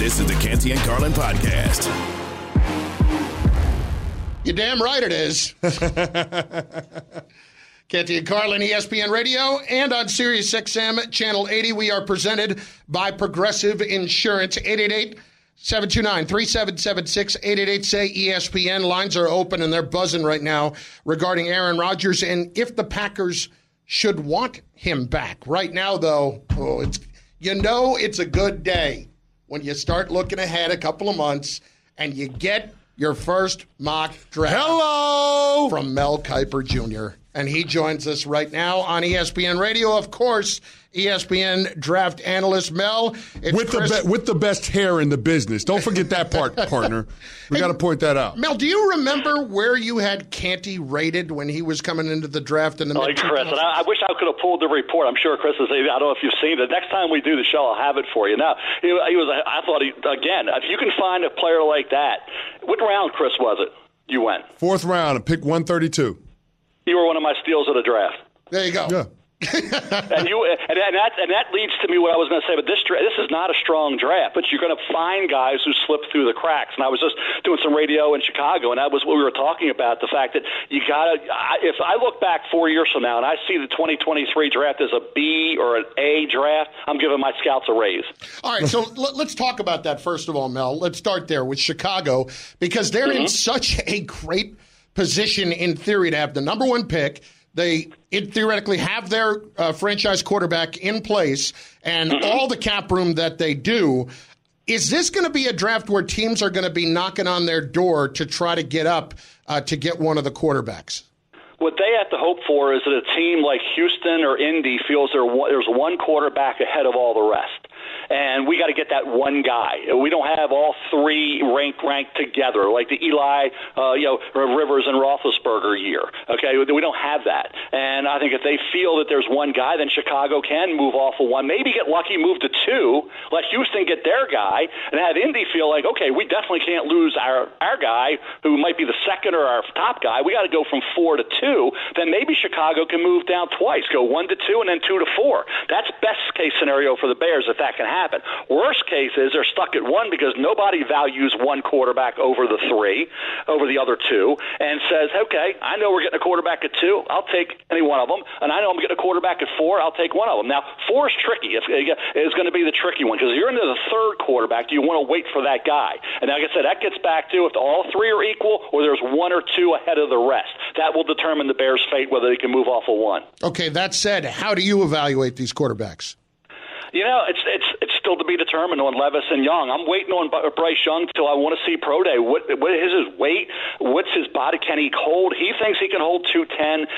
This is the Canty and Carlin podcast. You're damn right it is. Canty and Carlin, ESPN Radio, and on Sirius XM Channel 80. We are presented by Progressive Insurance, 888 729 3776 888 say ESPN. Lines are open and they're buzzing right now regarding Aaron Rodgers and if the Packers should want him back. Right now, though, oh, it's you know it's a good day when you start looking ahead a couple of months and you get your first mock draft. Hello from Mel Kiper Jr. And he joins us right now on ESPN Radio, of course. ESPN draft analyst Mel. with Chris. the be- with the best hair in the business. Don't forget that part, partner. We hey, got to point that out. Mel, do you remember where you had Canty rated when he was coming into the draft in the oh, like Chris, and I, I, wish I could have pulled the report. I'm sure Chris is. I don't know if you've seen it. Next time we do the show, I'll have it for you. Now, he, he was. I thought he again. If you can find a player like that, what round, Chris, was it? You went fourth round, pick 132. You were one of my steals of the draft. There you go. Yeah and you and, and that and that leads to me what I was going to say. But this this is not a strong draft, but you're going to find guys who slip through the cracks. And I was just doing some radio in Chicago, and that was what we were talking about. The fact that you got to. If I look back four years from now and I see the 2023 draft as a B or an A draft, I'm giving my scouts a raise. All right, so let's talk about that first of all, Mel. Let's start there with Chicago because they're mm-hmm. in such a great position in theory to have the number one pick they theoretically have their uh, franchise quarterback in place and mm-hmm. all the cap room that they do. Is this going to be a draft where teams are going to be knocking on their door to try to get up uh, to get one of the quarterbacks? What they have to hope for is that a team like Houston or Indy feels there's one quarterback ahead of all the rest and we got to get that one guy. We don't have all three rank ranked together like the Eli, uh, you know, Rivers and Roethlisberger year. Okay, we don't have that, and I think if they feel that there's one guy, then Chicago can move off of one, maybe get lucky, move to two, let Houston get their guy, and have Indy feel like, okay, we definitely can't lose our our guy who might be the second or our top guy. We got to go from four to two. Then maybe Chicago can move down twice, go one to two, and then two to four. That's best case scenario for the Bears if that can happen happen. Worst case is they're stuck at one because nobody values one quarterback over the three, over the other two, and says, okay, I know we're getting a quarterback at two. I'll take any one of them. And I know I'm getting a quarterback at four. I'll take one of them. Now, four is tricky. Uh, it's, it's going to be the tricky one because you're into the third quarterback, do you want to wait for that guy. And like I said, that gets back to if all three are equal or there's one or two ahead of the rest. That will determine the Bears' fate whether they can move off of one. Okay, that said, how do you evaluate these quarterbacks? You know, it's it's it's still to be determined on Levis and Young. I'm waiting on Bryce Young till I want to see pro day. What what is his weight? What's his body? Can he hold? He thinks he can hold 210.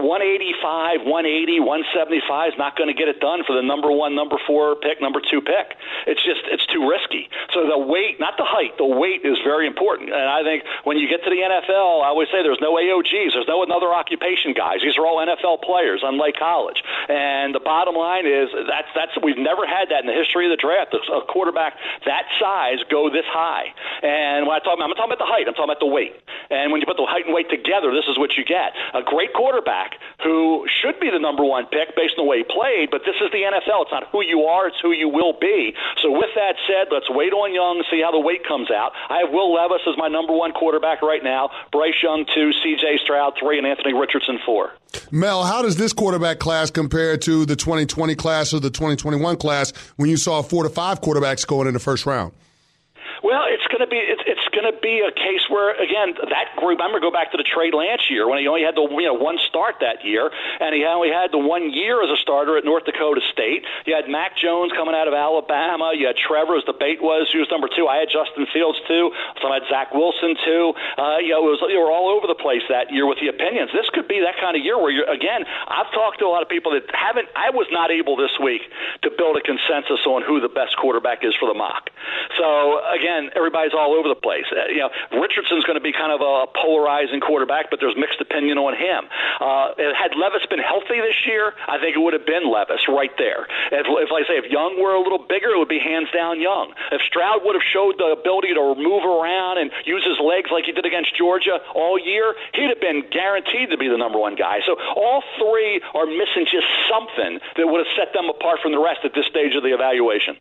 185, 180, 175 is not going to get it done for the number one, number four pick, number two pick. It's just it's too risky. So the weight, not the height, the weight is very important. And I think when you get to the NFL, I always say there's no AOGs, there's no another occupation guys. These are all NFL players, unlike college. And the bottom line is that's that's we've never had that in the history of the draft. A quarterback that size go this high. And when I talk, I'm talking about the height. I'm talking about the weight. And when you put the height and weight together, this is what you get: a great quarterback who should be the number one pick based on the way he played, but this is the NFL. It's not who you are, it's who you will be. So with that said, let's wait on Young, see how the weight comes out. I have Will Levis as my number one quarterback right now, Bryce Young two, CJ Stroud three, and Anthony Richardson four. Mel, how does this quarterback class compare to the 2020 class or the 2021 class when you saw four to five quarterbacks going in the first round? Well, it's going to be it's, it's going to be a case where again that group. I'm going to go back to the Trey Lance year when he only had the you know one start that year, and he only had the one year as a starter at North Dakota State. You had Mac Jones coming out of Alabama. You had Trevor, as the bait was, who was number two. I had Justin Fields too. Some had Zach Wilson too. Uh, you know, it was you were all over the place that year with the opinions. This could be that kind of year where you're again. I've talked to a lot of people that haven't. I was not able this week to build a consensus on who the best quarterback is for the mock. So again, everybody's all over the place. Uh, you know, Richardson's going to be kind of a polarizing quarterback, but there's mixed opinion on him. Uh, had Levis been healthy this year, I think it would have been Levis right there. If, if I say if Young were a little bigger, it would be hands down Young. If Stroud would have showed the ability to move around and use his legs like he did against Georgia all year, he'd have been guaranteed to be the number one guy. So all three are missing just something that would have set them apart from the rest at this stage of the evaluation.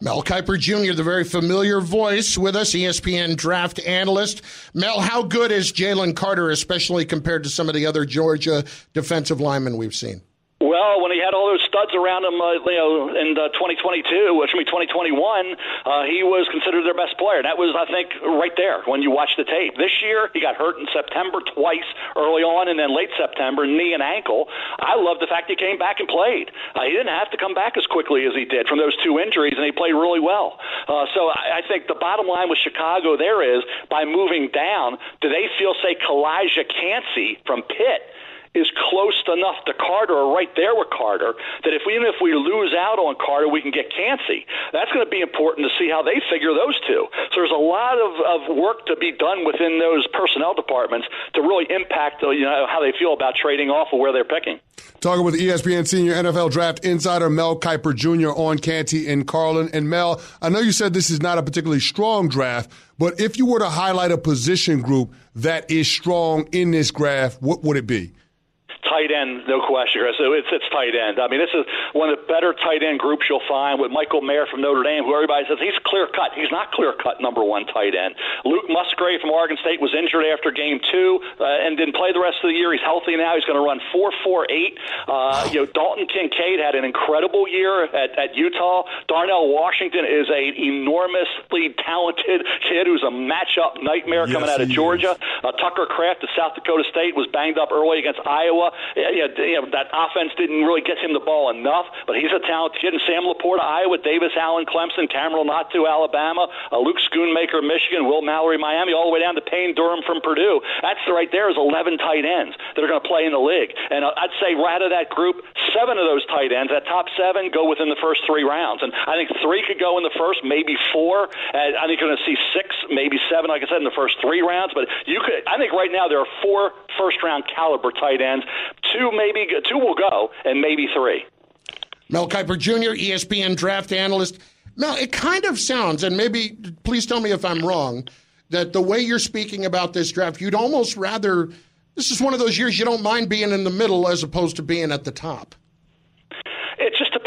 Mel Kiper Jr., the very familiar voice with us, ESPN draft analyst. Mel, how good is Jalen Carter, especially compared to some of the other Georgia defensive linemen we've seen? Well, when he had all those studs around him, uh, you know, in uh, 2022, which would be 2021, uh, he was considered their best player. That was, I think, right there when you watch the tape. This year, he got hurt in September twice, early on, and then late September, knee and ankle. I love the fact he came back and played. Uh, he didn't have to come back as quickly as he did from those two injuries, and he played really well. Uh, so I, I think the bottom line with Chicago there is by moving down, do they feel, say, Calijah Kancey from Pitt? Is close enough to Carter or right there with Carter that if we, even if we lose out on Carter, we can get Kancey. That's going to be important to see how they figure those two. So there's a lot of, of work to be done within those personnel departments to really impact uh, you know how they feel about trading off of where they're picking. Talking with ESPN senior NFL draft insider Mel Kiper Jr. on Canty and Carlin. And Mel, I know you said this is not a particularly strong draft, but if you were to highlight a position group that is strong in this draft, what would it be? Tight end, no question, Chris. So it's it's tight end. I mean, this is one of the better tight end groups you'll find with Michael Mayer from Notre Dame, who everybody says he's clear cut. He's not clear cut number one tight end. Luke Musgrave from Oregon State was injured after game two uh, and didn't play the rest of the year. He's healthy now. He's going to run four four eight. Uh, you know, Dalton Kincaid had an incredible year at, at Utah. Darnell Washington is a enormously talented kid who's a matchup nightmare yes, coming out of Georgia. Uh, Tucker Kraft of South Dakota State was banged up early against Iowa you know, you know, that offense didn't really get him the ball enough, but he's a talented kid. And Sam LaPorta, Iowa, Davis Allen, Clemson, Cameron Latu, Alabama, uh, Luke Schoonmaker, Michigan, Will Mallory, Miami, all the way down to Payne Durham from Purdue. That's right there is 11 tight ends that are going to play in the league. And uh, I'd say right out of that group, seven of those tight ends, that top seven, go within the first three rounds. And I think three could go in the first, maybe four. And I think you're going to see six, maybe seven, like I said, in the first three rounds. But you could, I think right now there are four first round caliber tight ends. Two maybe two will go, and maybe three. Mel Kiper Jr., ESPN draft analyst. Mel, it kind of sounds, and maybe please tell me if I'm wrong, that the way you're speaking about this draft, you'd almost rather. This is one of those years you don't mind being in the middle as opposed to being at the top.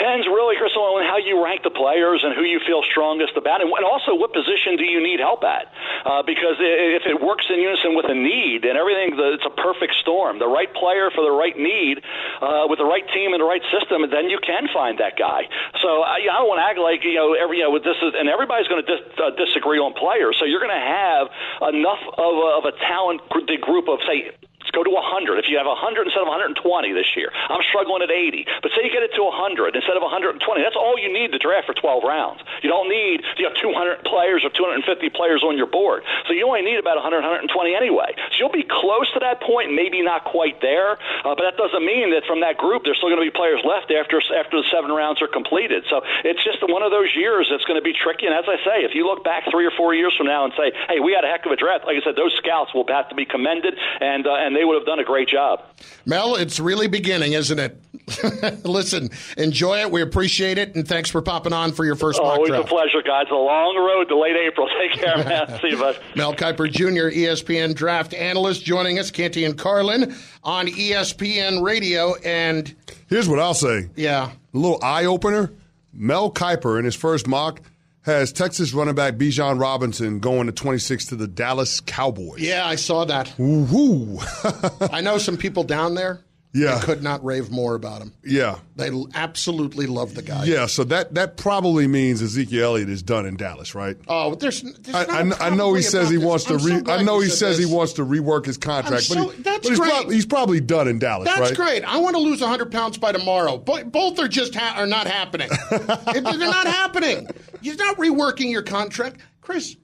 Depends, really, Chris, on how you rank the players and who you feel strongest about, and also what position do you need help at? Uh, because if it works in unison with a need and everything, it's a perfect storm. The right player for the right need, uh, with the right team and the right system, and then you can find that guy. So I, I don't want to act like you know every you know this is, and everybody's going to uh, disagree on players. So you're going to have enough of a, of a talent group of say Let's go to 100. If you have 100 instead of 120 this year, I'm struggling at 80. But say you get it to 100 instead of 120. That's all you need to draft for 12 rounds. You don't need you have 200 players or 250 players on your board. So you only need about 100, 120 anyway. So you'll be close to that point, maybe not quite there. Uh, but that doesn't mean that from that group there's still going to be players left after after the seven rounds are completed. So it's just one of those years that's going to be tricky. And as I say, if you look back three or four years from now and say, "Hey, we had a heck of a draft," like I said, those scouts will have to be commended and uh, and they would have done a great job. Mel, it's really beginning, isn't it? Listen, enjoy it. We appreciate it, and thanks for popping on for your first Always mock draft. a pleasure, guys. A long road to late April. Take care, man. See you, bud. Mel Kiper Jr., ESPN draft analyst, joining us, Canty and Carlin on ESPN Radio. And here's what I'll say. Yeah, a little eye opener. Mel Kiper in his first mock has Texas running back Bijan Robinson going to 26 to the Dallas Cowboys. Yeah, I saw that. Woohoo! I know some people down there. Yeah, could not rave more about him. Yeah, they absolutely love the guy. Yeah, so that that probably means Ezekiel Elliott is done in Dallas, right? Oh, there's. there's I, I, I, know he says he this. wants to. Re, so I know he says this. he wants to rework his contract, so, but, he, that's but he's, great. Probably, he's probably done in Dallas. That's right? great. I want to lose 100 pounds by tomorrow. But Both are just ha- are not happening. They're not happening. You're not reworking your contract, Chris.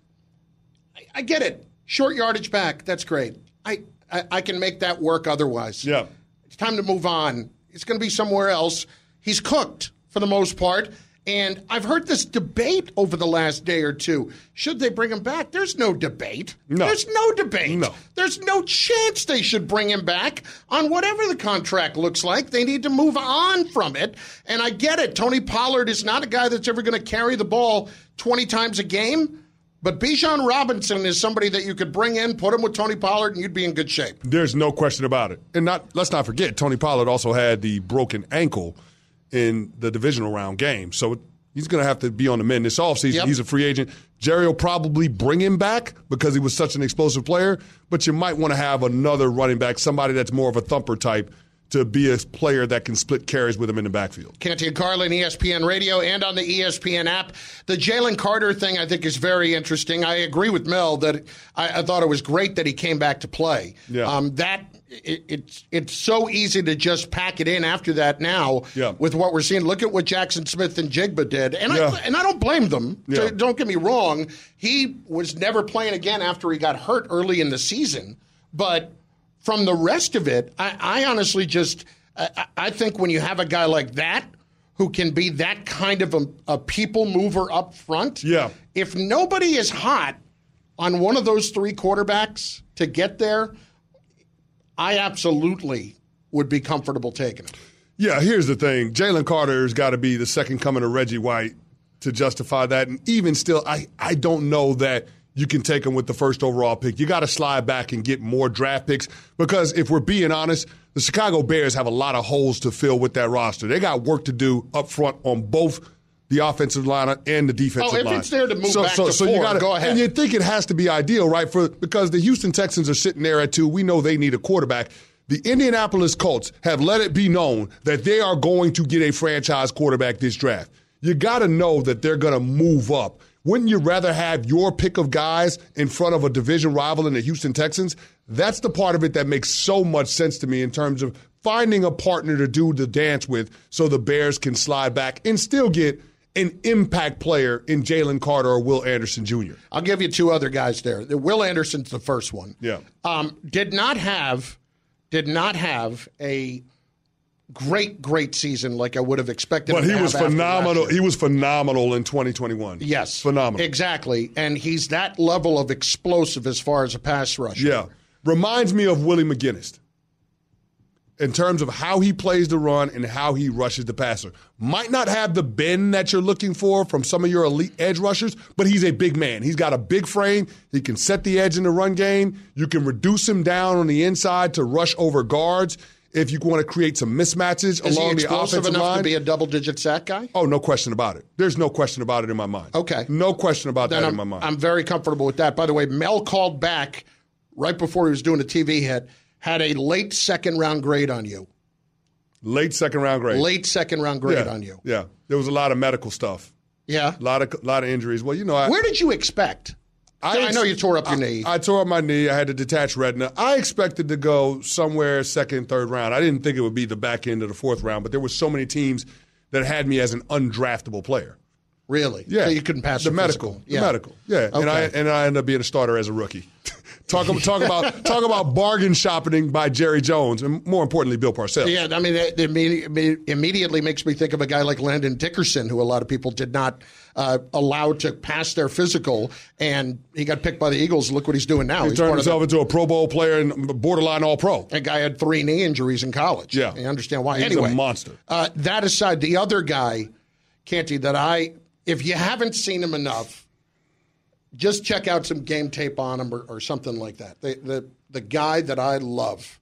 I, I get it. Short yardage back. That's great. I, I I can make that work otherwise. Yeah time to move on. It's going to be somewhere else. He's cooked for the most part. And I've heard this debate over the last day or two. Should they bring him back? There's no debate. No. There's no debate. No. There's no chance they should bring him back on whatever the contract looks like. They need to move on from it. And I get it. Tony Pollard is not a guy that's ever going to carry the ball 20 times a game. But Bijan Robinson is somebody that you could bring in, put him with Tony Pollard, and you'd be in good shape. There's no question about it. And not let's not forget, Tony Pollard also had the broken ankle in the divisional round game. So he's going to have to be on the mend this offseason. Yep. He's a free agent. Jerry will probably bring him back because he was such an explosive player, but you might want to have another running back, somebody that's more of a thumper type, to be a player that can split carries with him in the backfield. Canty and Carlin, ESPN Radio, and on the ESPN app. The Jalen Carter thing, I think, is very interesting. I agree with Mel that I, I thought it was great that he came back to play. Yeah. Um, that it, it's it's so easy to just pack it in after that now Yeah. with what we're seeing. Look at what Jaxon Smith-Njigba did, and Yeah. I and I don't blame them. Yeah. Don't get me wrong. He was never playing again after he got hurt early in the season, but from the rest of it, I, I honestly just I, I think when you have a guy like that who can be that kind of a, a people mover up front, Yeah. If nobody is hot on one of those three quarterbacks to get there, I absolutely would be comfortable taking it. Yeah, here's the thing. Jalen Carter's got to be the second coming of Reggie White to justify that. And even still, I, I don't know that you can take them with the first overall pick. You got to slide back and get more draft picks because if we're being honest, the Chicago Bears have a lot of holes to fill with that roster. They got work to do up front on both the offensive line and the defensive line. Oh, if line. it's there to move so, back so, to so four, you gotta, go ahead. And you think it has to be ideal, right? For because the Houston Texans are sitting there at two. We know they need a quarterback. The Indianapolis Colts have let it be known that they are going to get a franchise quarterback this draft. You got to know that they're going to move up. Wouldn't you rather have your pick of guys in front of a division rival in the Houston Texans? That's the part of it that makes so much sense to me in terms of finding a partner to do the dance with so the Bears can slide back and still get an impact player in Jalen Carter or Will Anderson Jr. I'll give you two other guys there. Will Anderson's the first one. Yeah. Um, did not have did not have a great great season like I would have expected. But he was phenomenal. He was phenomenal in 2021. Yes, phenomenal. Exactly, and he's that level of explosive as far as a pass rusher. Yeah, reminds me of Willie McGinest in terms of how he plays the run and how he rushes the passer. Might not have the bend that you're looking for from some of your elite edge rushers, but he's a big man. He's got a big frame. He can set the edge in the run game. You can reduce him down on the inside to rush over guards if you want to create some mismatches Is he along the offensive enough line. to be a double digit sack guy? Oh, no question about it. There's no question about it in my mind. Okay. No question about Then that I'm, in my mind. I'm very comfortable with that. By the way, Mel called back right before he was doing a TV hit, had a late second round grade on you. Late second round grade. Late second round grade yeah. on you. Yeah. There was a lot of medical stuff. Yeah. A lot of lot of injuries. Well, you know, I, Where did you expect? I, ex- know you tore up your I- knee. I tore up my knee. I had to detach retina. I expected to go somewhere second, third round. I didn't think it would be the back end of the fourth round, but there were so many teams that had me as an undraftable player. really? Yeah, So you couldn't pass the medical. physical. The medical. Yeah, and I Okay. and I ended up being a starter as a rookie. talk about talk about talk about bargain shopping by Jerry Jones, and more importantly, Bill Parcells. Yeah, I mean, it, imme- immediately makes me think of a guy like Landon Dickerson, who a lot of people did not uh, allow to pass their physical, and he got picked by the Eagles. Look what he's doing now. He he's turned of the- himself into a Pro Bowl player and borderline All Pro. That guy had three knee injuries in college. Yeah. I understand why. He's a anyway, monster. Uh, that aside, the other guy, Canty, that I, if you haven't seen him enough, just check out some game tape on him or, or something like that. The, the the guy that I love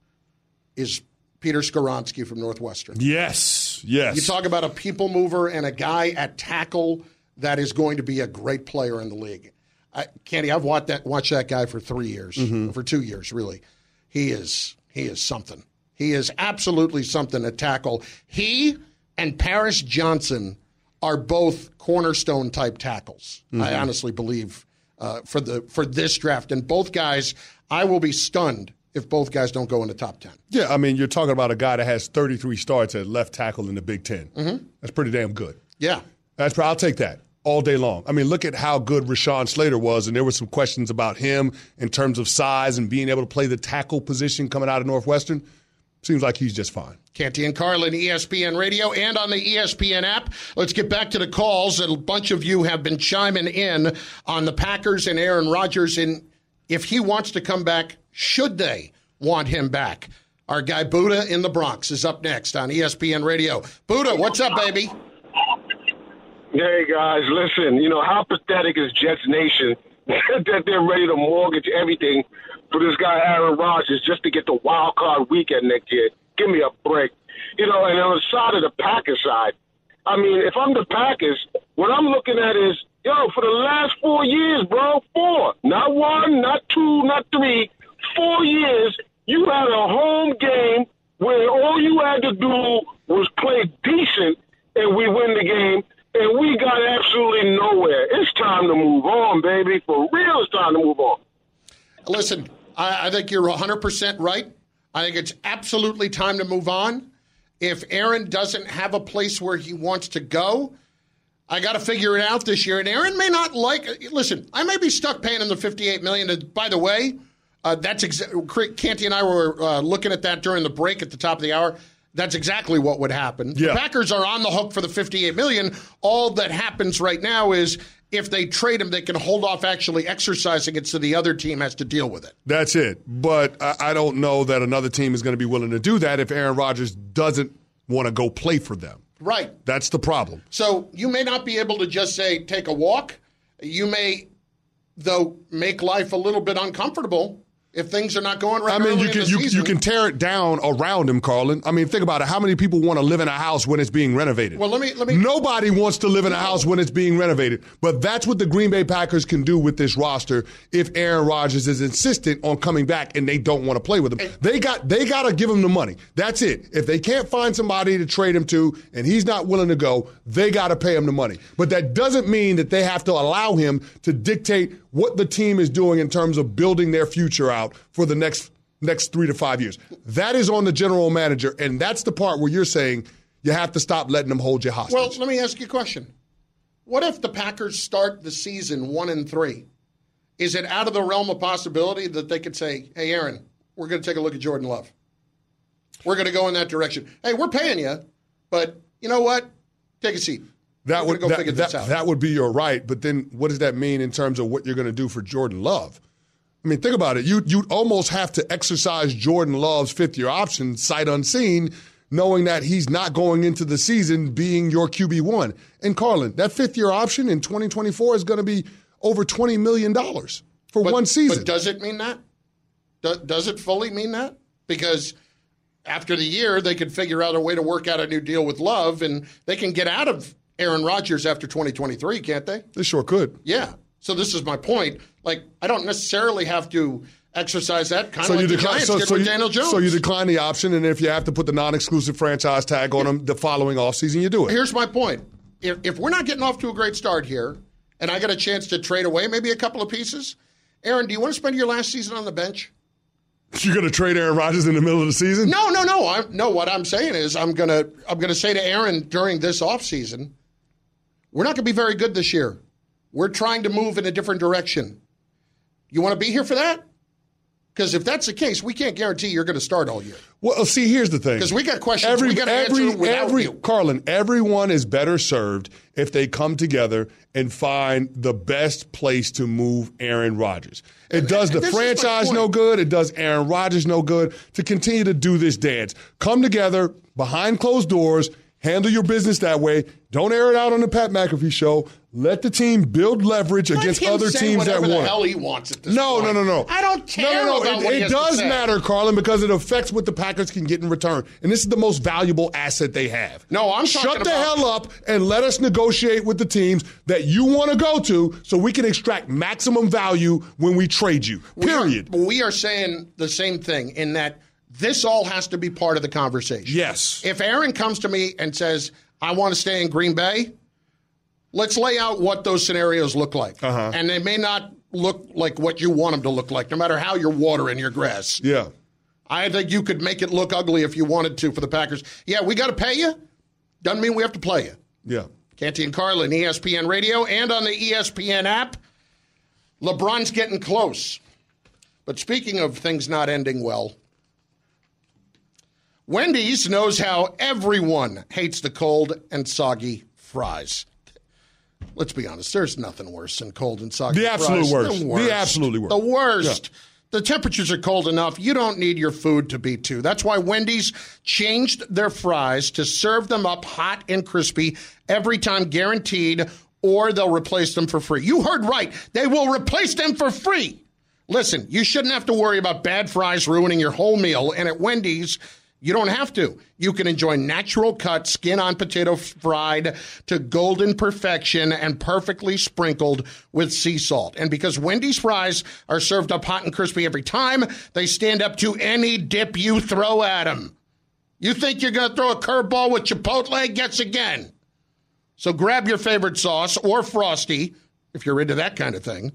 is Peter Skoronski from Northwestern. Yes, yes. You talk about a people mover and a guy at tackle that is going to be a great player in the league. I, Canty, I've watched that watched that guy for three years, mm-hmm. for two years, really. He is he is something. He is absolutely something at tackle. He and Paris Johnson are both cornerstone type tackles. I mm-hmm. honestly believe uh, for the for this draft, and both guys, I will be stunned if both guys don't go in the top ten. Yeah, I mean, you're talking about a guy that has 33 starts at left tackle in the Big 10 Mm-hmm. That's pretty damn good. Yeah, That's I'll take that all day long. I mean, look at how good Rashawn Slater was, and there were some questions about him in terms of size and being able to play the tackle position coming out of Northwestern. Seems like he's just fine. Canty and Carlin, ESPN Radio, and on the ESPN app. Let's get back to the calls. A bunch of you have been chiming in on the Packers and Aaron Rodgers, and if he wants to come back, should they want him back? Our guy Buddha in the Bronx is up next on ESPN Radio. Buddha, what's up, baby? Hey guys, listen. You know how pathetic is Jets Nation that they're ready to mortgage everything for this guy Aaron Rodgers just to get the wild card weekend next year. Give me a break. You know, and on the side of the Packers side, I mean, if I'm the Packers, what I'm looking at is, yo, for the last four years, bro, four, not one, not two, not three, four years, you had a home game where all you had to do was play decent and we win the game and we got absolutely nowhere. It's time to move on, baby. For real, it's time to move on. Listen, I, I think you're 100% right. I think it's absolutely time to move on. If Aaron doesn't have a place where he wants to go, I got to figure it out this year. And Aaron may not like. Listen, I may be stuck paying him the 58 million. And by the way, uh, that's exa- Canty and I were uh, looking at that during the break at the top of the hour. That's exactly what would happen. Yeah. The Packers are on the hook for the 58 million. All that happens right now is if they trade him, they can hold off actually exercising it so the other team has to deal with it. That's it. But I, I don't know that another team is going to be willing to do that if Aaron Rodgers doesn't want to go play for them. Right. That's the problem. So you may not be able to just say take a walk. You may, though, make life a little bit uncomfortable if things are not going right. I mean, you can you, season. you can tear it down around him, Carlin. I mean, think about it. How many people want to live in a house when it's being renovated? Well, let me let me. Nobody wants to live in a house when it's being renovated. But that's what the Green Bay Packers can do with this roster if Aaron Rodgers is insistent on coming back and they don't want to play with him. They got they got to give him the money. That's it. If they can't find somebody to trade him to and he's not willing to go, they got to pay him the money. But that doesn't mean that they have to allow him to dictate what the team is doing in terms of building their future out for the next next 3 to 5 years. That is on the general manager and that's the part where you're saying you have to stop letting them hold you hostage. Well, let me ask you a question. What if the Packers start the season one and three? Is it out of the realm of possibility that they could say, "Hey, Aaron, we're going to take a look at Jordan Love. We're going to go in that direction. Hey, we're paying you, but you know what? Take a seat. That We're would go that, figure that, this out. that would be your right, but then what does that mean in terms of what you're going to do for Jordan Love? I mean, think about it. You you'd almost have to exercise Jordan Love's fifth year option sight unseen, knowing that he's not going into the season being your QB one. And Carlin, that fifth year option in 2024 is going to be over 20 million dollars for But- one season. But does it mean that? Do, does it fully mean that? Because after the year, they could figure out a way to work out a new deal with Love, and they can get out of Aaron Rodgers after 2023, can't they? they sure could. Yeah. So this is my point. Like, I don't necessarily have to exercise that kind So of like decline. Giants So, so with you, Daniel Jones. so you decline the option, and if you have to put the non-exclusive franchise tag on him the following offseason, you do it. Here's my point. If, if we're not getting off to a great start here, and I got a chance to trade away maybe a couple of pieces, Aaron, do you want to spend your last season on the bench? You're going to trade Aaron Rodgers in the middle of the season? No, no, no. I, no, what I'm saying is I'm gonna I'm gonna say to Aaron during this offseason, we're not gonna be very good this year. We're trying to move in a different direction. You want to be here for that? Because if that's the case, we can't guarantee you're going to start all year. Well, see, here's the thing. Because we got questions we gotta answer without every, you. Carlin, everyone is better served if they come together and find the best place to move Aaron Rodgers. It does the this is my franchise no good. It does Aaron Rodgers no good to continue to do this dance. Come together behind closed doors. Handle your business that way. Don't air it out on the Pat McAfee show. Let the team build leverage Let against other teams that whatever the want. hell he wants at this No, point. no, no, no. I don't care No, no, no. It, it does matter, Carlin, because it affects what the Packers can get in return. And this is the most valuable asset they have. No, I'm Shut the about- hell up and let us negotiate with the teams that you want to go to so we can extract maximum value when we trade you. We are- Period. we are saying the same thing in that this all has to be part of the conversation. Yes. If Aaron comes to me and says, I want to stay in Green Bay, let's lay out what those scenarios look like. Uh-huh. And they may not look like what you want them to look like, no matter how you're watering your grass. Yeah. I think you could make it look ugly if you wanted to for the Packers. Yeah, we got to pay you. Doesn't mean we have to play you. Yeah. Canty and Carlin, ESPN Radio, and on the ESPN app. LeBron's getting close. But speaking of things not ending well, Wendy's knows how everyone hates the cold and soggy fries. Let's be honest, there's nothing worse than cold and soggy The fries. absolute worst. The The absolutely worst. The worst. The temperatures are cold enough. You don't need your food to be too. That's why Wendy's changed their fries to serve them up hot and crispy every time, guaranteed, or they'll replace them for free. You heard right. They will replace them for free. Listen, you shouldn't have to worry about bad fries ruining your whole meal. And at Wendy's, you don't have to. You can enjoy natural cut, skin on potato fried to golden perfection and perfectly sprinkled with sea salt. And because Wendy's fries are served up hot and crispy every time, they stand up to any dip you throw at them. You think you're going to throw a curveball with Chipotle? Guess again. So grab your favorite sauce or frosty if you're into that kind of thing.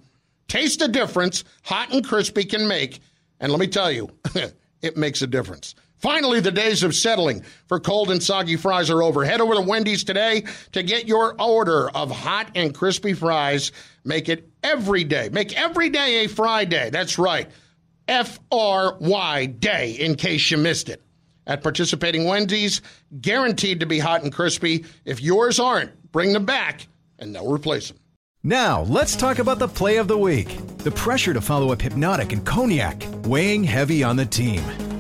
Taste the difference hot and crispy can make. And let me tell you, it makes a difference. Finally, the days of settling for cold and soggy fries are over. Head over to Wendy's today to get your order of hot and crispy fries. Make it every day. Make every day a Friday. That's right. F R Y day, in case you missed it. At participating Wendy's, guaranteed to be hot and crispy. If yours aren't, bring them back and they'll replace them. Now, let's talk about the play of the week. The pressure to follow up Hpnotiq and Cognac, weighing heavy on the team.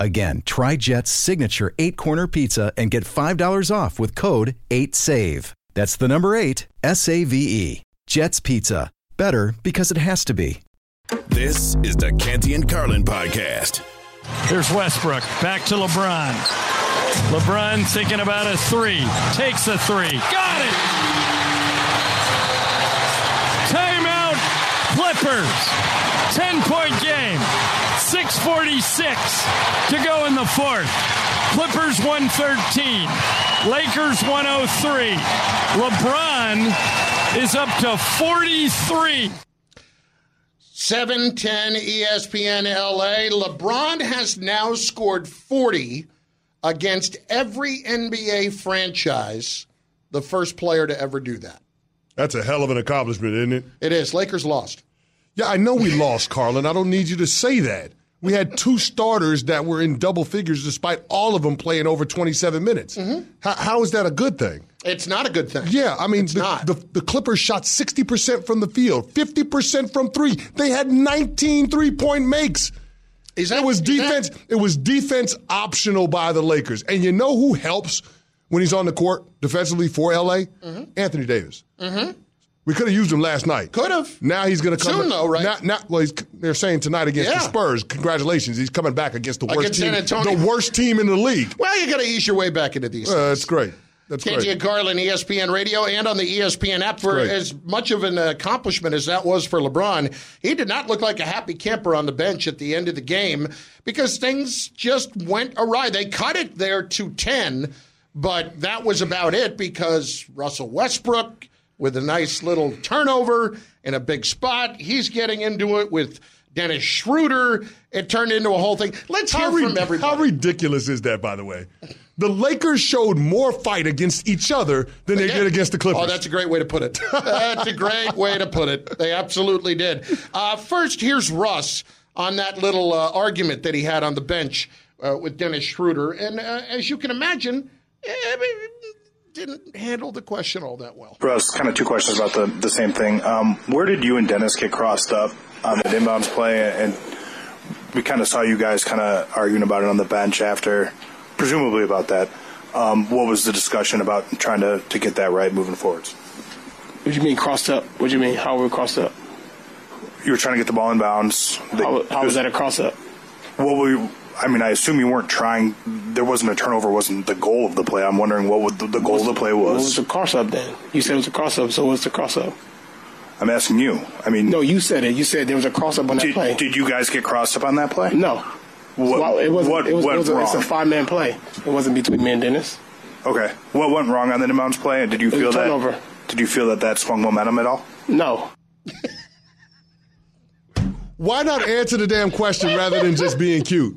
Again, try Jet's signature eight corner pizza and get $5 off with code 8SAVE. That's the number eight, S A V E. Jet's Pizza. Better because it has to be. This is the Canty and Carlin podcast. Here's Westbrook. Back to LeBron. LeBron thinking about a three. Takes a three. Got it! Timeout, Clippers. 10 point game. 646 to go in the fourth. Clippers 113. Lakers 103. LeBron is up to 43. 710 ESPN LA. LeBron has now scored 40 against every NBA franchise, the first player to ever do that. That's a hell of an accomplishment, isn't it? It is. Lakers lost. Yeah, I know we lost, Carlin. I don't need you to say that. We had two starters that were in double figures despite all of them playing over 27 minutes. How, how is that a good thing? It's not a good thing. Yeah, I mean, the. The, the Clippers shot 60% from the field, 50% from three. They had 19 three point makes. Is that, It was is that- defense. It was defense optional by the Lakers. And you know who helps when he's on the court defensively for LA? Mm-hmm. Anthony Davis. Mm-hmm. We could have used him last night. Could have. Now he's going to come Soon, though, right? Now, now, well, they're saying tonight against the Yeah. Spurs. Congratulations, he's coming back against the worst Against team. San Antonio. The worst team in the league. Well, you got to ease your way back into these. Uh, that's great. That's Canty great. and Carlin, ESPN Radio, and on the ESPN app. For as much of an accomplishment as that was for LeBron, he did not look like a happy camper on the bench at the end of the game because things just went awry. They cut it there to 10, but that was about it because Russell Westbrook, with a nice little turnover in a big spot, he's getting into it with Dennis Schroeder. It turned into a whole thing. Let's hear How, from everybody. how ridiculous is that, by the way? The Lakers showed more fight against each other than they Yeah. did against the Clippers. Oh, that's a great way to put it. that's a great way to put it. They absolutely did. Uh, first, here's Russ on that little uh, argument that he had on the bench uh, with Dennis Schroeder. And uh, as you can imagine, eh, didn't handle the question all that well. Russ, kind of two questions about the, the same thing. Um, where did you and Dennis get crossed up on the inbounds play? And we kind of saw you guys kind of arguing about it on the bench after, presumably about that. Um, what was the discussion about trying to, to get that right moving forwards? What do you mean crossed up? What do you mean? How were we crossed up? You were trying to get the ball in bounds. How, how was that a cross up? What were you, I mean, I assume you weren't trying. There wasn't a turnover. Wasn't the goal of the play? I'm wondering what would the, the goal of the play was. What was the cross up then? You said it was a cross up. So what's the cross up? I'm asking you. I mean, no, you said it. You said there was a cross up on that did, play. Did you guys get crossed up on that play? No. What, well, it wasn't. What it was, went it was a, wrong? It's a five man play. It wasn't between me and Dennis. Okay. What went wrong on the inbounds play? And did you It feel a that? turnover. Did you feel that that swung momentum at all? No. Why not answer the damn question rather than just being cute?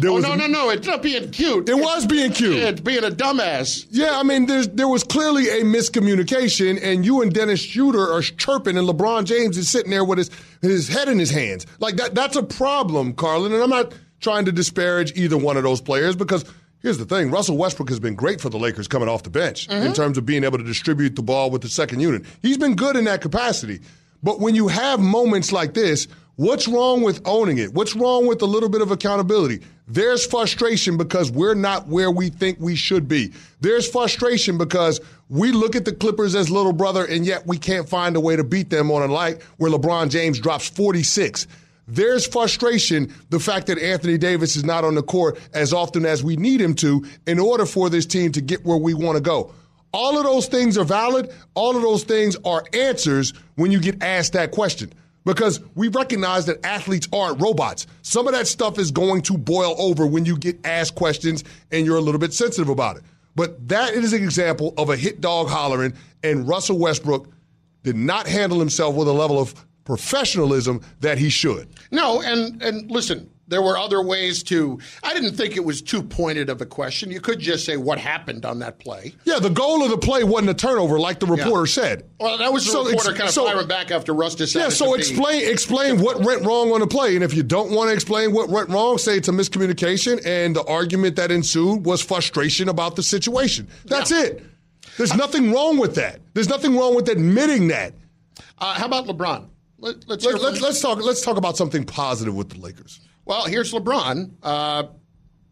There oh, was no, no, no. It's not being cute. It was being cute. It's being a dumbass. Yeah, I mean, there's there was clearly a miscommunication, and you and Dennis Schroeder are chirping, and LeBron James is sitting there with his his head in his hands. Like that that's a problem, Carlin. And I'm not trying to disparage either one of those players because here's the thing: Russell Westbrook has been great for the Lakers coming off the bench mm-hmm. in terms of being able to distribute the ball with the second unit. He's been good in that capacity. But when you have moments like this, what's wrong with owning it? What's wrong with a little bit of accountability? There's frustration because we're not where we think we should be. There's frustration because we look at the Clippers as little brother and yet we can't find a way to beat them on a night where LeBron James drops 46. There's frustration, the fact that Anthony Davis is not on the court as often as we need him to in order for this team to get where we want to go. All of those things are valid. All of those things are answers when you get asked that question. Because we recognize that athletes aren't robots. Some of that stuff is going to boil over when you get asked questions and you're a little bit sensitive about it. But that is an example of a hit dog hollering, and Russell Westbrook did not handle himself with a level of professionalism that he should. No, and and listen, there were other ways to. I didn't think it was too pointed of a question. You could just say what happened on that play. Yeah, the goal of the play wasn't a turnover, like the reporter said. Well, that was the So reporter ex- kind of so- firing back after Russ decided. Yeah, so to be- explain explain what went wrong on the play, and if you don't want to explain what went wrong, say it's a miscommunication, and the argument that ensued was frustration about the situation. That's it. There's nothing wrong with that. There's nothing wrong with admitting that. Uh, how about LeBron? Let, let's Let, let's let's talk let's talk about something positive with the Lakers. Well, here's LeBron. Uh,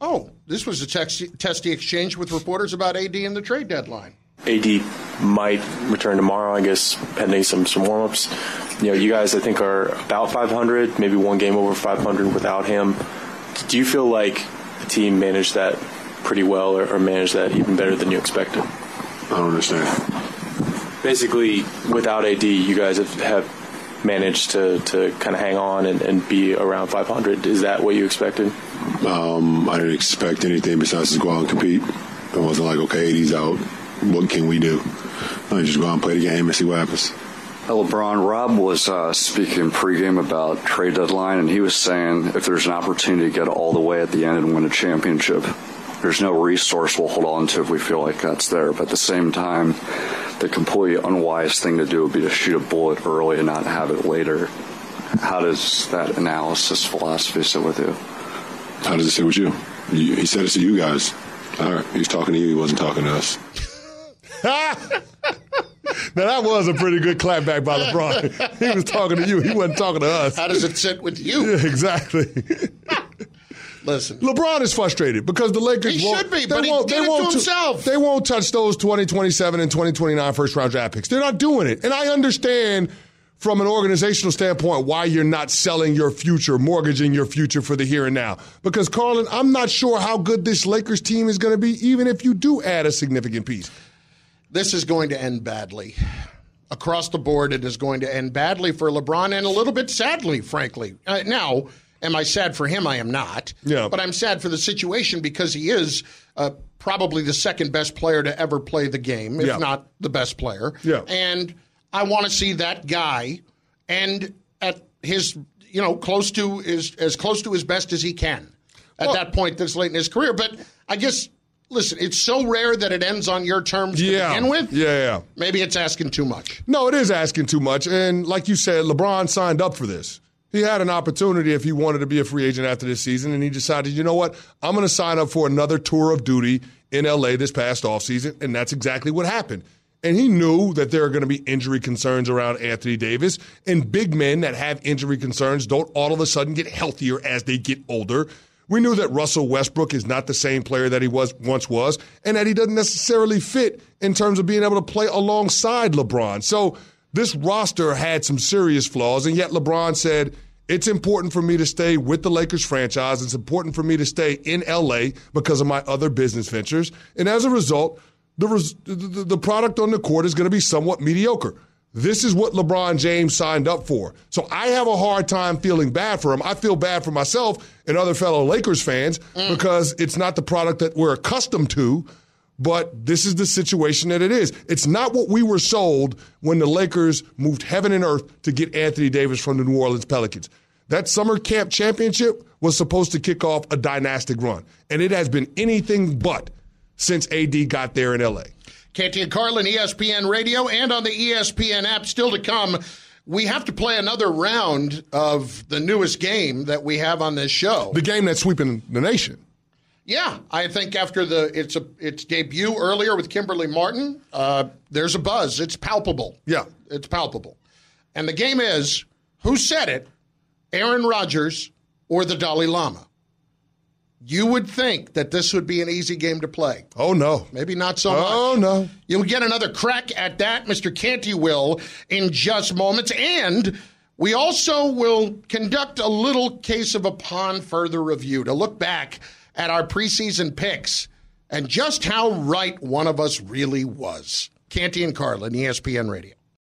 oh, this was a text, testy exchange with reporters about AD and the trade deadline. AD might return tomorrow, I guess, pending some, some warm ups. You know, you guys, I think, are about 500, maybe one game over 500 without him. Do you feel like the team managed that pretty well or, or managed that even better than you expected? I don't understand. Basically, without AD, you guys have, have managed to, to kind of hang on and, and be around 500. Is that what you expected? Um, I didn't expect anything besides to go out and compete. It wasn't like, okay, AD's out. What can we do? I just go out and play the game and see what happens. LeBron, Rob was uh, speaking pregame about trade deadline, and he was saying if there's an opportunity to get all the way at the end and win a championship, there's no resource we'll hold on to if we feel like that's there. But at the same time, the completely unwise thing to do would be to shoot a bullet early and not have it later. How does that analysis philosophy sit with you? How does it sit with you? you he said it to you guys. All right, he was talking to you. He wasn't talking to us. Now that was a pretty good clapback by LeBron. he was talking to you. He wasn't talking to us. How does it sit with you? Yeah, exactly. Listen, LeBron is frustrated because the Lakers He won't, should be, they but he won't, did they it to won't himself. They won't touch those 2027 and 2029 first round draft picks. They're not doing it. And I understand from an organizational standpoint why you're not selling your future, mortgaging your future for the here and now. Because Carlin, I'm not sure how good this Lakers team is going to be even if you do add a significant piece. this is going to end badly. Across the board, it is going to end badly for LeBron and a little bit sadly, frankly. Uh, now, am I sad for him? I am not. Yeah. But I'm sad for the situation because he is uh, probably the second best player to ever play the game, if Yeah. not the best player. Yeah. And I want to see that guy end at his, you know, close to his, as close to his best as he can at Well- that point this late in his career. But I guess, listen, it's so rare that it ends on your terms Yeah. to begin with. Yeah, yeah. Maybe it's asking too much. No, it is asking too much. And like you said, LeBron signed up for this. He had an opportunity if he wanted to be a free agent after this season, and he decided, you know what? I'm going to sign up for another tour of duty in LA this past offseason, and that's exactly what happened. And he knew that there are going to be injury concerns around Anthony Davis, and big men that have injury concerns don't all of a sudden get healthier as they get older. We knew that Russell Westbrook is not the same player that he was once was, and that he doesn't necessarily fit in terms of being able to play alongside LeBron. So this roster had some serious flaws, and yet LeBron said, it's important for me to stay with the Lakers franchise. It's important for me to stay in LA because of my other business ventures. And as a result, the, res- the, the product on the court is going to be somewhat mediocre. This is what LeBron James signed up for. So I have a hard time feeling bad for him. I feel bad for myself and other fellow Lakers fans mm. because it's not the product that we're accustomed to, but this is the situation that it is. It's not what we were sold when the Lakers moved heaven and earth to get Anthony Davis from the New Orleans Pelicans. That summer camp championship was supposed to kick off a dynastic run, and it has been anything but since AD got there in LA. Canty and Carlin, ESPN Radio, and on the ESPN app. Still to come, we have to play another round of the newest game that we have on this show. The game that's sweeping the nation. Yeah, I think after the its a, its debut earlier with Kimberly Martin, uh, there's a buzz. It's palpable. Yeah, it's palpable. And the game is who said it, Aaron Rodgers or the Dalai Lama? You would think that this would be an easy game to play. Oh, no. Maybe not so oh, much. Oh, no. You'll get another crack at that, Mr. Canty will, in just moments. And we also will conduct a little case of upon further review to look back at our preseason picks and just how right one of us really was. Canty and Carlin, ESPN Radio.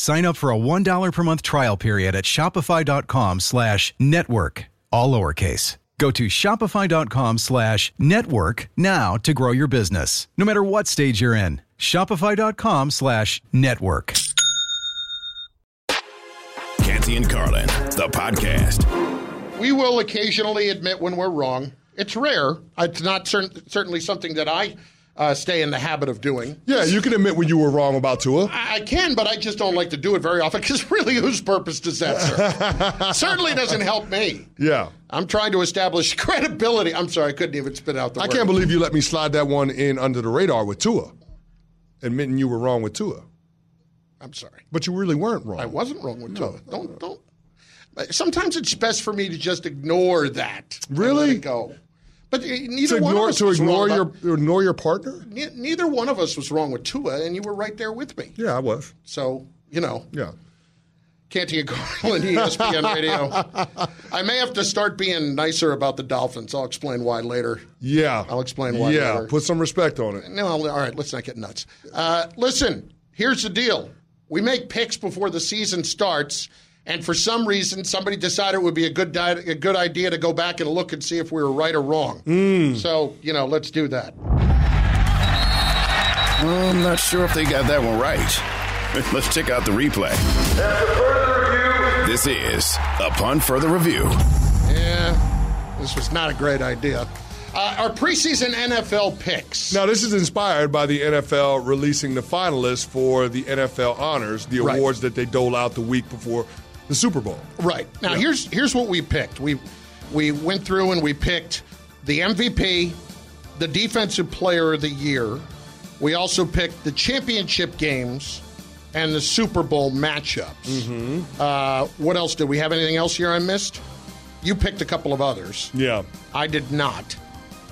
Sign up for a $1 per month trial period at shopify.com slash network, all lowercase. Go to shopify.com slash network now to grow your business, no matter what stage you're in. Shopify.com slash network. Canty and Carlin, the podcast. We will occasionally admit when we're wrong. It's rare. It's not certainly something that I uh, stay in the habit of doing. Yeah, you can admit when you were wrong about Tua. I, I can, but I just don't like to do it very often because really, whose purpose does that serve? Certainly doesn't help me. Yeah. I'm trying to establish credibility. I'm sorry, I couldn't even spit out the I word. can't believe you let me slide that one in under the radar with Tua, admitting you were wrong with Tua. I'm sorry. But you really weren't wrong. I wasn't wrong with no. Tua. Don't, don't. Sometimes it's best for me to just ignore that. Really? go. But neither to one ignore, of us to was ignore wrong your ignore your partner. Ne- neither one of us was wrong with Tua, and you were right there with me. Yeah, I was. So you know. Yeah. Canty and Carlin, ESPN Radio. I may have to start being nicer about the Dolphins. I'll explain why later. Yeah. I'll explain why yeah, later. put some respect on it. No, all right, let's not get nuts. Uh, listen, here's the deal. We make picks before the season starts, and for some reason, somebody decided it would be a good di- a good idea to go back and look and see if we were right or wrong. Mm. So, you know, let's do that. I'm not sure if they got that one right. Let's check out the replay. This is Upon Further Review. Yeah, this was not a great idea. Uh, our preseason NFL picks. Now, this is inspired by the NFL releasing the finalists for the NFL honors, the Right. awards that they dole out the week before the Super Bowl. Right. Now Yeah. here's here's what we picked. We we went through and we picked the MVP, the defensive player of the year. We also picked the championship games and the Super Bowl matchups. Mm-hmm. Uh, what else did we have? Anything else here I missed? You picked a couple of others. Yeah. I did not.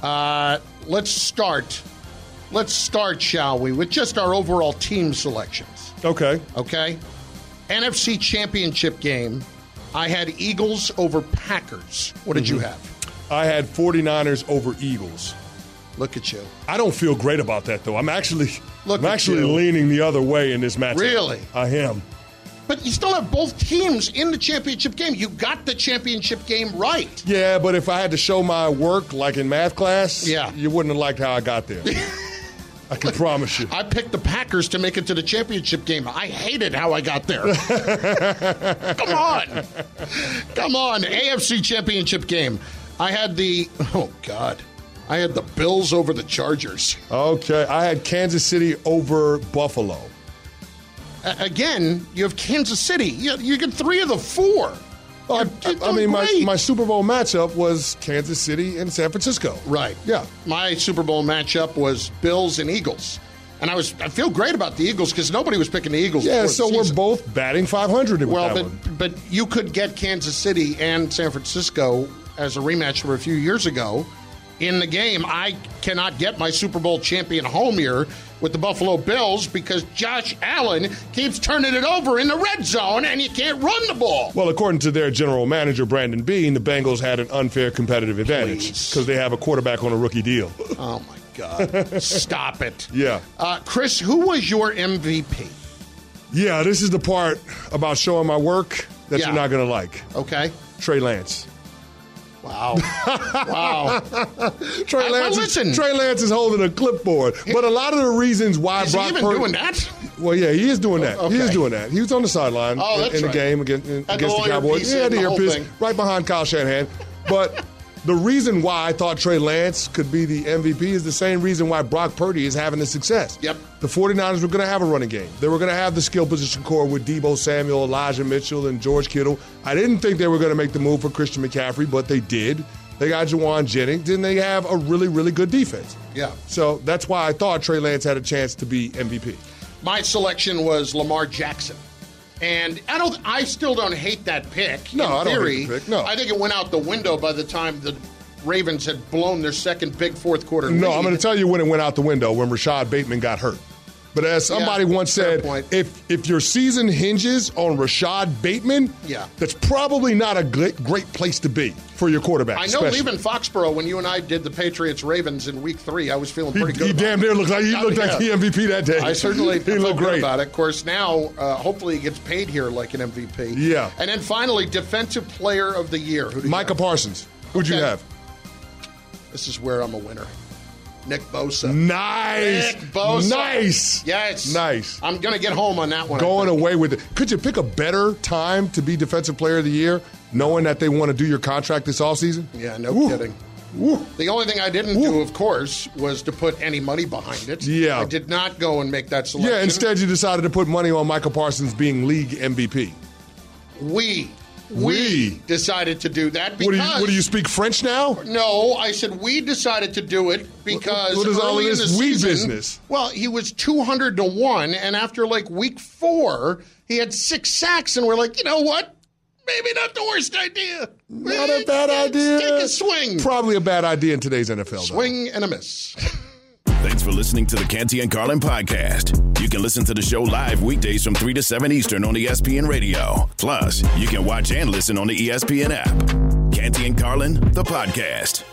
Uh, let's start. Let's start, shall we, with just our overall team selections. Okay. Okay. NFC Championship game. I had Eagles over Packers. What did you Mhm. have? I had 49ers over Eagles. Look at you. I don't feel great about that though. I'm actually Look I'm actually you. leaning the other way in this matchup. Really? I am. But you still have both teams in the championship game. You got the championship game right. Yeah, but if I had to show my work like in math class, Yeah. you wouldn't have liked how I got there. I can promise you. I picked the Packers to make it to the championship game. I hated how I got there. Come on. Come on. AFC championship game. I had the, oh, God. I had the Bills over the Chargers. Okay, I had Kansas City over Buffalo. A- again, you have Kansas City. You, you get three of the four. I, You're- you're I mean, my, great. my Super Bowl matchup was Kansas City and San Francisco. Right. Yeah. My Super Bowl matchup was Bills and Eagles. And I was I feel great about the Eagles because nobody was picking the Eagles. Yeah, so we're both batting 500 with Well, but one. but you could get Kansas City and San Francisco as a rematch from a few years ago in the game. I cannot get my Super Bowl champion home here with the Buffalo Bills because Josh Allen keeps turning it over in the red zone and you can't run the ball. Well, according to their general manager, Brandon Beane, the Bengals had an unfair competitive advantage because they have a quarterback on a rookie deal. Oh my God! Stop it. Yeah. Uh, Chris, who was your MVP? Yeah, this is the part about showing my work that Yeah. you're not going to like. Okay. Trey Lance. Wow. wow. Trey I- well, Lance, listen. is, Trey Lance is holding a clipboard. But a lot of the reasons why Is he Brock even Purdy, doing that? Well, yeah, he is doing that. He is doing that. He was on the sideline Oh, in, in the right. game against, the against the Cowboys. Yeah, the the earpiece right behind Kyle Shanahan. But the reason why I thought Trey Lance could be the MVP is the same reason why Brock Purdy is having the success. Yep. The 49ers were going to have a running game. They were going to have the skill position core with Deebo Samuel, Elijah Mitchell, and George Kittle. I didn't think they were going to make the move for Christian McCaffrey, but they did. They got Jauan Jennings, and they have a really, really good defense. Yeah. So that's why I thought Trey Lance had a chance to be MVP. My selection was Lamar Jackson. And I don't I still don't hate that pick. No, I don't hate the pick, no. I think it went out the window by the time the Ravens had blown their second big fourth quarter No, lead. I'm going to tell you when it went out the window when Rashod Bateman got hurt. But as somebody Yeah, once said, point. if if your season hinges on Rashod Bateman, Yeah. that's probably not a great, great place to be for your quarterback. I know especially. leaving Foxborough when you and I did the Patriots Ravens in week three, I was feeling He, pretty good. he damn near looked like he Yeah, looked like yeah. the MVP that day. I certainly he looked good great. about it. Of course, now uh, hopefully he gets paid here like an MVP. Yeah. And then finally, Defensive Player of the Year. Who do you Micah? Parsons. Who'd you have? This is where I'm a winner. Nick Bosa. Nice. Nick Bosa. Nice. Yes. Nice. I'm going to get home on that one. Going away with it. Could you pick a better time to be Defensive Player of the Year, knowing that they want to do your contract this offseason? Yeah, no Woo. kidding. Woo. The only thing I didn't do, of course, was to put any money behind it. Yeah. I did not go and make that selection. Yeah, instead you decided to put money on Michael Parsons being league MVP. we, we, We. decided to do that because. What do you what do you speak French now? No, I said we decided to do it because what is all this we season, business? Well, he was two hundred to one, and after like week four, he had six sacks, and we're like, you know what? Maybe not the worst idea. Not a bad idea. Take a swing, Probably a bad idea in today's NFL. though. swing and a miss. Thanks for listening to the Canty and Carlin podcast. You can listen to the show live weekdays from 3 to 7 Eastern on ESPN Radio. Plus, you can watch and listen on the ESPN app. Canty and Carlin, the podcast.